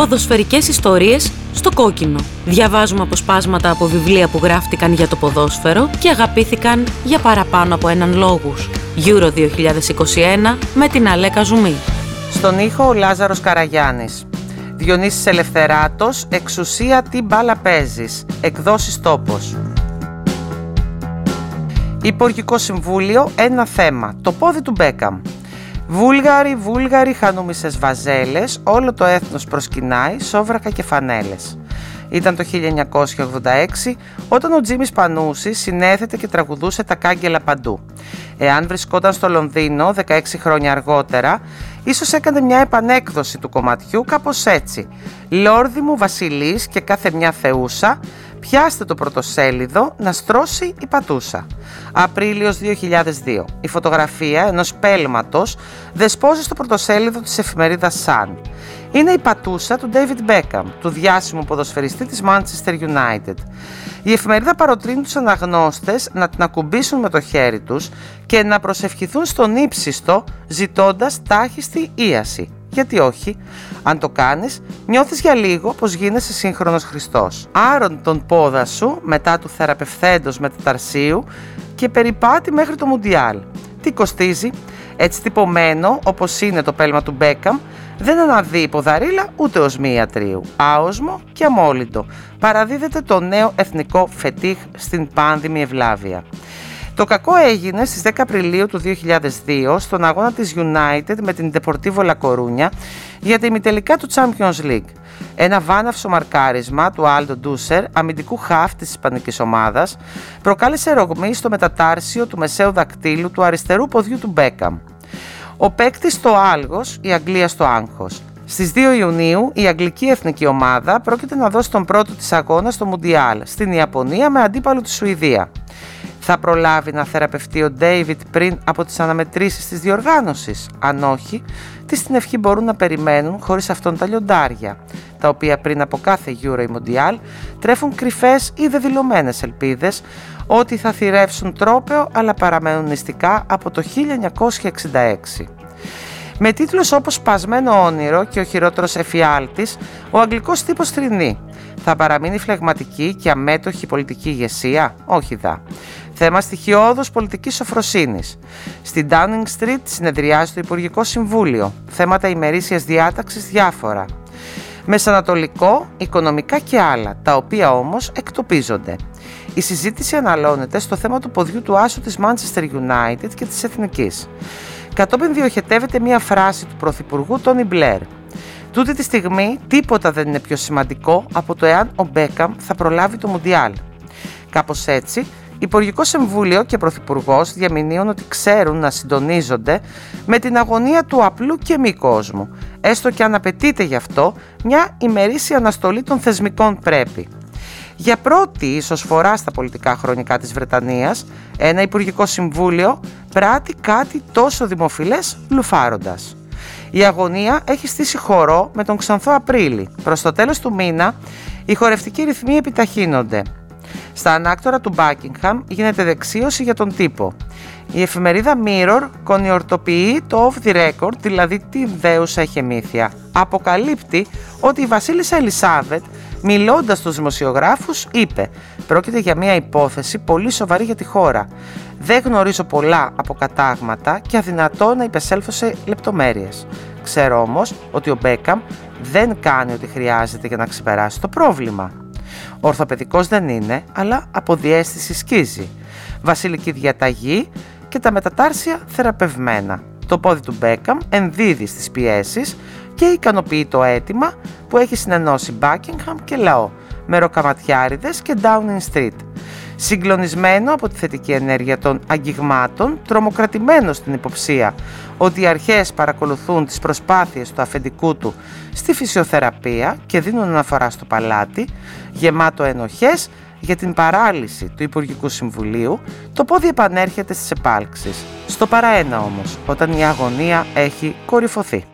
Ποδοσφαιρικές ιστορίες στο κόκκινο. Διαβάζουμε αποσπάσματα από βιβλία που γράφτηκαν για το ποδόσφαιρο και αγαπήθηκαν για παραπάνω από έναν λόγους. Euro 2021 με την Αλέκα Ζουμή. Στον ήχο ο Λάζαρος Καραγιάννης. Διονύσης Ελευθεράτος, εξουσία τι μπάλα παίζεις, εκδόσεις τόπος. Υπουργικό Συμβούλιο, ένα θέμα, το πόδι του Μπέκαμ. Βούλγαροι, Βούλγαροι, χανούμισες βαζέλες, όλο το έθνος προσκυνάει, σόβρακα και φανέλες. Ήταν το 1986 όταν ο Τζίμις Πανούσης συνέθετε και τραγουδούσε τα κάγκελα παντού. Εάν βρισκόταν στο Λονδίνο 16 χρόνια αργότερα, ίσως έκανε μια επανέκδοση του κομματιού κάπως έτσι. «Λόρδι μου βασιλής και κάθε μια θεούσα, πιάστε το πρωτοσέλιδο να στρώσει η πατούσα». Απρίλιος 2002. Η φωτογραφία ενός πέλματος δεσπόζει στο πρωτοσέλιδο της εφημερίδας Sun. Είναι η πατούσα του David Beckham, του διάσημου ποδοσφαιριστή της Manchester United. Η εφημερίδα παροτρύνει τους αναγνώστες να την ακουμπήσουν με το χέρι τους και να προσευχηθούν στον ύψιστο ζητώντας τάχιστη ίαση. Γιατί όχι, αν το κάνεις, νιώθεις για λίγο πως γίνεσαι σύγχρονος Χριστός. Άρον τον πόδα σου μετά του θεραπευθέντος μεταταρσίου και περιπάτη μέχρι το Μουντιάλ. Τι κοστίζει, έτσι τυπωμένο όπως είναι το πέλμα του Μπέκαμ, δεν αναδύει ποδαρίλα ούτε οσμή ιατρείου. Άοσμο και αμόλυντο. Παραδίδεται το νέο εθνικό φετίχ στην πάνδημη ευλάβεια. Το κακό έγινε στις 10 Απριλίου του 2002 στον αγώνα της United με την Deportivo La Coruña για τα προημιτελικά του Champions League. Ένα βάναυσο μαρκάρισμα του Άλντο Ντούσερ, αμυντικού χαφ της ισπανικής ομάδας, προκάλεσε ρογμή στο μετατάρσιο του μεσαίου δακτύλου του αριστερού ποδιού του Μπέκαμ. Ο παίκτης στο άλγος, η Αγγλία στο άγχος. Στις 2 Ιουνίου η Αγγλική Εθνική Ομάδα πρόκειται να δώσει τον πρώτο της αγώνα στο Μουντιάλ στην Ιαπωνία με αντίπαλο της Σουηδία. Θα προλάβει να θεραπευτεί ο Ντέιβιτ πριν από τις αναμετρήσεις της διοργάνωσης. Αν όχι, τι στην ευχή μπορούν να περιμένουν χωρίς αυτόν τα λιοντάρια, τα οποία πριν από κάθε Euro ή Mondial τρέφουν κρυφές ή δεδηλωμένες ελπίδες ότι θα θυρεύσουν τρόπεο αλλά παραμένουν νηστικά από το 1966. Με τίτλους όπως «Σπασμένο όνειρο» και «Ο χειρότερος εφιάλτης», ο αγγλικός τύπος θρηνεί. Θα παραμείνει φλεγματική και αμέτωχη πολιτική ηγεσία; Όχι δα. Θέμα στοιχειώδους πολιτικής σοφροσύνης. Στην Downing Street συνεδριάζει το Υπουργικό Συμβούλιο. Θέματα ημερήσιας διάταξης διάφορα. Μεσανατολικό, οικονομικά και άλλα, τα οποία όμως εκτοπίζονται. Η συζήτηση αναλώνεται στο θέμα του ποδιού του άσου της Manchester United και της Εθνικής. Κατόπιν διοχετεύεται μια φράση του Πρωθυπουργού Τόνι Μπλερ. Τούτη τη στιγμή τίποτα δεν είναι πιο σημαντικό από το εάν ο Μπέκαμ θα προλάβει το Μουντιάλ. Κάπως έτσι, Υπουργικό Συμβούλιο και Πρωθυπουργός διαμηνύουν ότι ξέρουν να συντονίζονται με την αγωνία του απλού και μη κόσμου, έστω και αν απαιτείται γι' αυτό μια ημερήσια αναστολή των θεσμικών πρέπει. Για πρώτη ίσως φορά στα πολιτικά χρονικά της Βρετανίας, ένα Υπουργικό Συμβούλιο πράττει κάτι τόσο δημοφιλές λουφάροντας. Η αγωνία έχει στήσει χορό με τον Ξανθό Απρίλη. Προς το τέλος του μήνα, οι χορευτικοί ρυθμοί επιταχύνονται. Στα ανάκτορα του Buckingham γίνεται δεξίωση για τον τύπο. Η εφημερίδα Mirror κονιορτοποιεί το off the record, δηλαδή την δέουσα εχεμήθεια. Αποκαλύπτει ότι η βασίλισσα Ελισάβετ, μιλώντας στους δημοσιογράφους, είπε «Πρόκειται για μια υπόθεση πολύ σοβαρή για τη χώρα. Δεν γνωρίζω πολλά από κατάγματα και αδυνατό να υπεσέλθω σε λεπτομέρειες. Ξέρω όμως ότι ο Μπέκαμ δεν κάνει ό,τι χρειάζεται για να ξεπεράσει το πρόβλημα». Ορθοπαιδικός δεν είναι, αλλά από διέστηση σκίζει. Βασιλική διαταγή και τα μετατάρσια θεραπευμένα. Το πόδι του Μπέκαμ ενδίδει στις πιέσεις και ικανοποιεί το αίτημα που έχει συνενώσει Buckingham και λαό, με ροκαματιάριδες και Downing Street. Συγκλονισμένο από τη θετική ενέργεια των αγγιγμάτων, τρομοκρατημένο στην υποψία ότι οι αρχές παρακολουθούν τις προσπάθειες του αφεντικού του στη φυσιοθεραπεία και δίνουν αναφορά στο παλάτι, γεμάτο ενοχές για την παράλυση του Υπουργικού Συμβουλίου, το πόδι επανέρχεται στις επάλξεις. Στο παραένα όμως, όταν η αγωνία έχει κορυφωθεί.